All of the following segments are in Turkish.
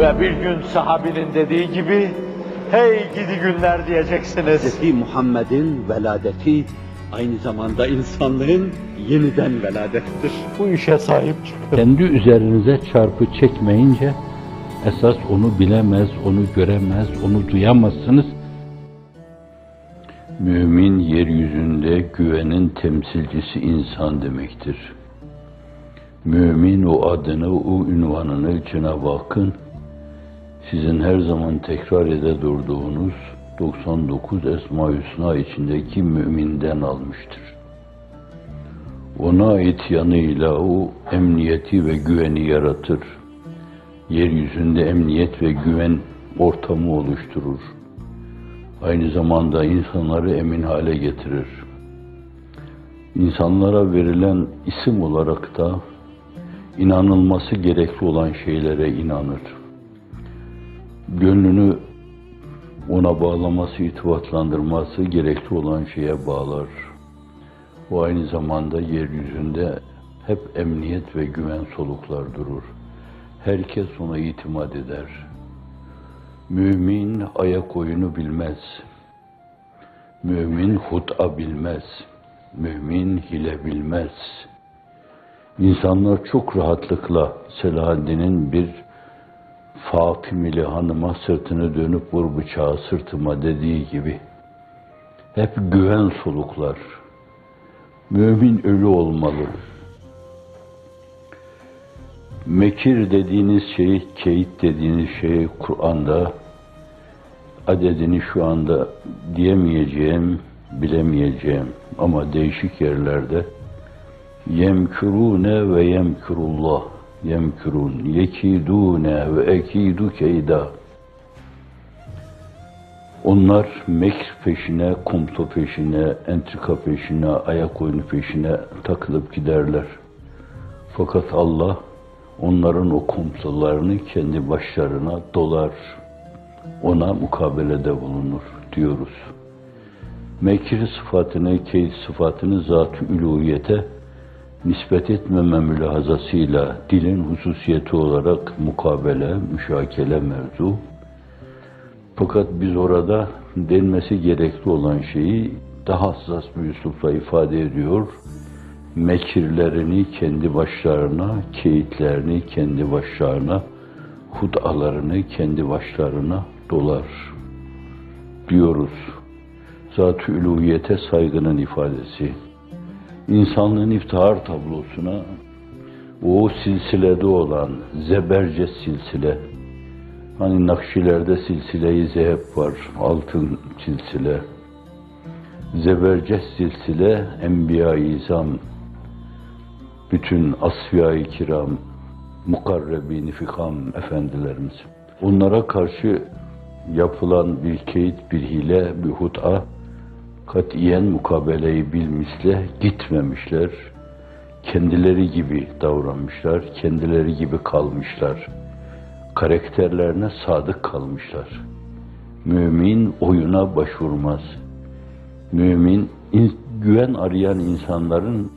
Ve bir gün sahabinin dediği gibi, hey gidi günler diyeceksiniz. Hz. Muhammed'in veladeti aynı zamanda insanlığın yeniden veladettir. Bu işe sahip çıkın. Kendi üzerinize çarpı çekmeyince esas onu bilemez, onu göremez, onu duyamazsınız. Mümin yeryüzünde güvenin temsilcisi insan demektir. Mümin o adını, o ünvanını Cenab-ı Hakk'ın sizin her zaman tekrar ede durduğunuz 99 Esma-i Hüsna içindeki müminden almıştır. Ona ait yanıyla o emniyeti ve güveni yaratır. Yeryüzünde emniyet ve güven ortamı oluşturur. Aynı zamanda insanları emin hale getirir. İnsanlara verilen isim olarak da inanılması gerekli olan şeylere inanır. Gönlünü ona bağlaması, itibatlandırması gerekli olan şeye bağlar. O aynı zamanda yeryüzünde hep emniyet ve güven soluklar durur. Herkes ona itimat eder. Mümin ayak oyunu bilmez. Mümin hut'a bilmez. Mümin hile bilmez. İnsanlar çok rahatlıkla Selahaddin'in bir Fatımili hanıma sırtını dönüp vur bıçağı sırtıma dediği gibi hep güven soluklar. Mümin ölü olmalı. Mekir dediğiniz şey, keyit dediğiniz şey Kur'an'da adedini şu anda diyemeyeceğim, bilemeyeceğim ama değişik yerlerde yemkürune ve yemkürullah yemkürun yekidune ve ekidu keyda onlar mekr peşine, komplo peşine, entrika peşine, ayak oyunu peşine takılıp giderler. Fakat Allah onların o komplolarını kendi başlarına dolar, ona mukabelede bulunur diyoruz. Mekir sıfatını, keyd sıfatını zat-ı üluhiyete nispet etmeme mülahazasıyla dilin hususiyeti olarak mukabele, müşakele mevzu. Fakat biz orada denmesi gerekli olan şeyi daha hassas bir üslupla ifade ediyor. Mekirlerini kendi başlarına, keyitlerini kendi başlarına, hudalarını kendi başlarına dolar diyoruz. Zat-ı saygının ifadesi insanlığın iftihar tablosuna o silsilede olan zeberce silsile hani Nakşilerde silsile-i zehep var altın silsile zeberce silsile enbiya-i izam bütün asfiya-i kiram mukarrebin fikam efendilerimiz. Onlara karşı yapılan bir keyit, bir hile, bir hut'a katiyen mukabeleyi bilmişle gitmemişler. Kendileri gibi davranmışlar, kendileri gibi kalmışlar. Karakterlerine sadık kalmışlar. Mümin oyuna başvurmaz. Mümin güven arayan insanların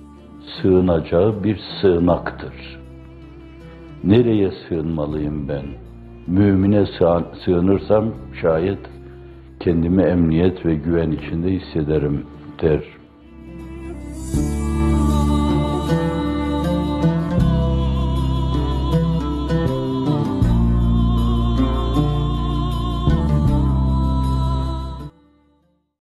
sığınacağı bir sığınaktır. Nereye sığınmalıyım ben? Mümine sığınırsam şayet kendimi emniyet ve güven içinde hissederim der.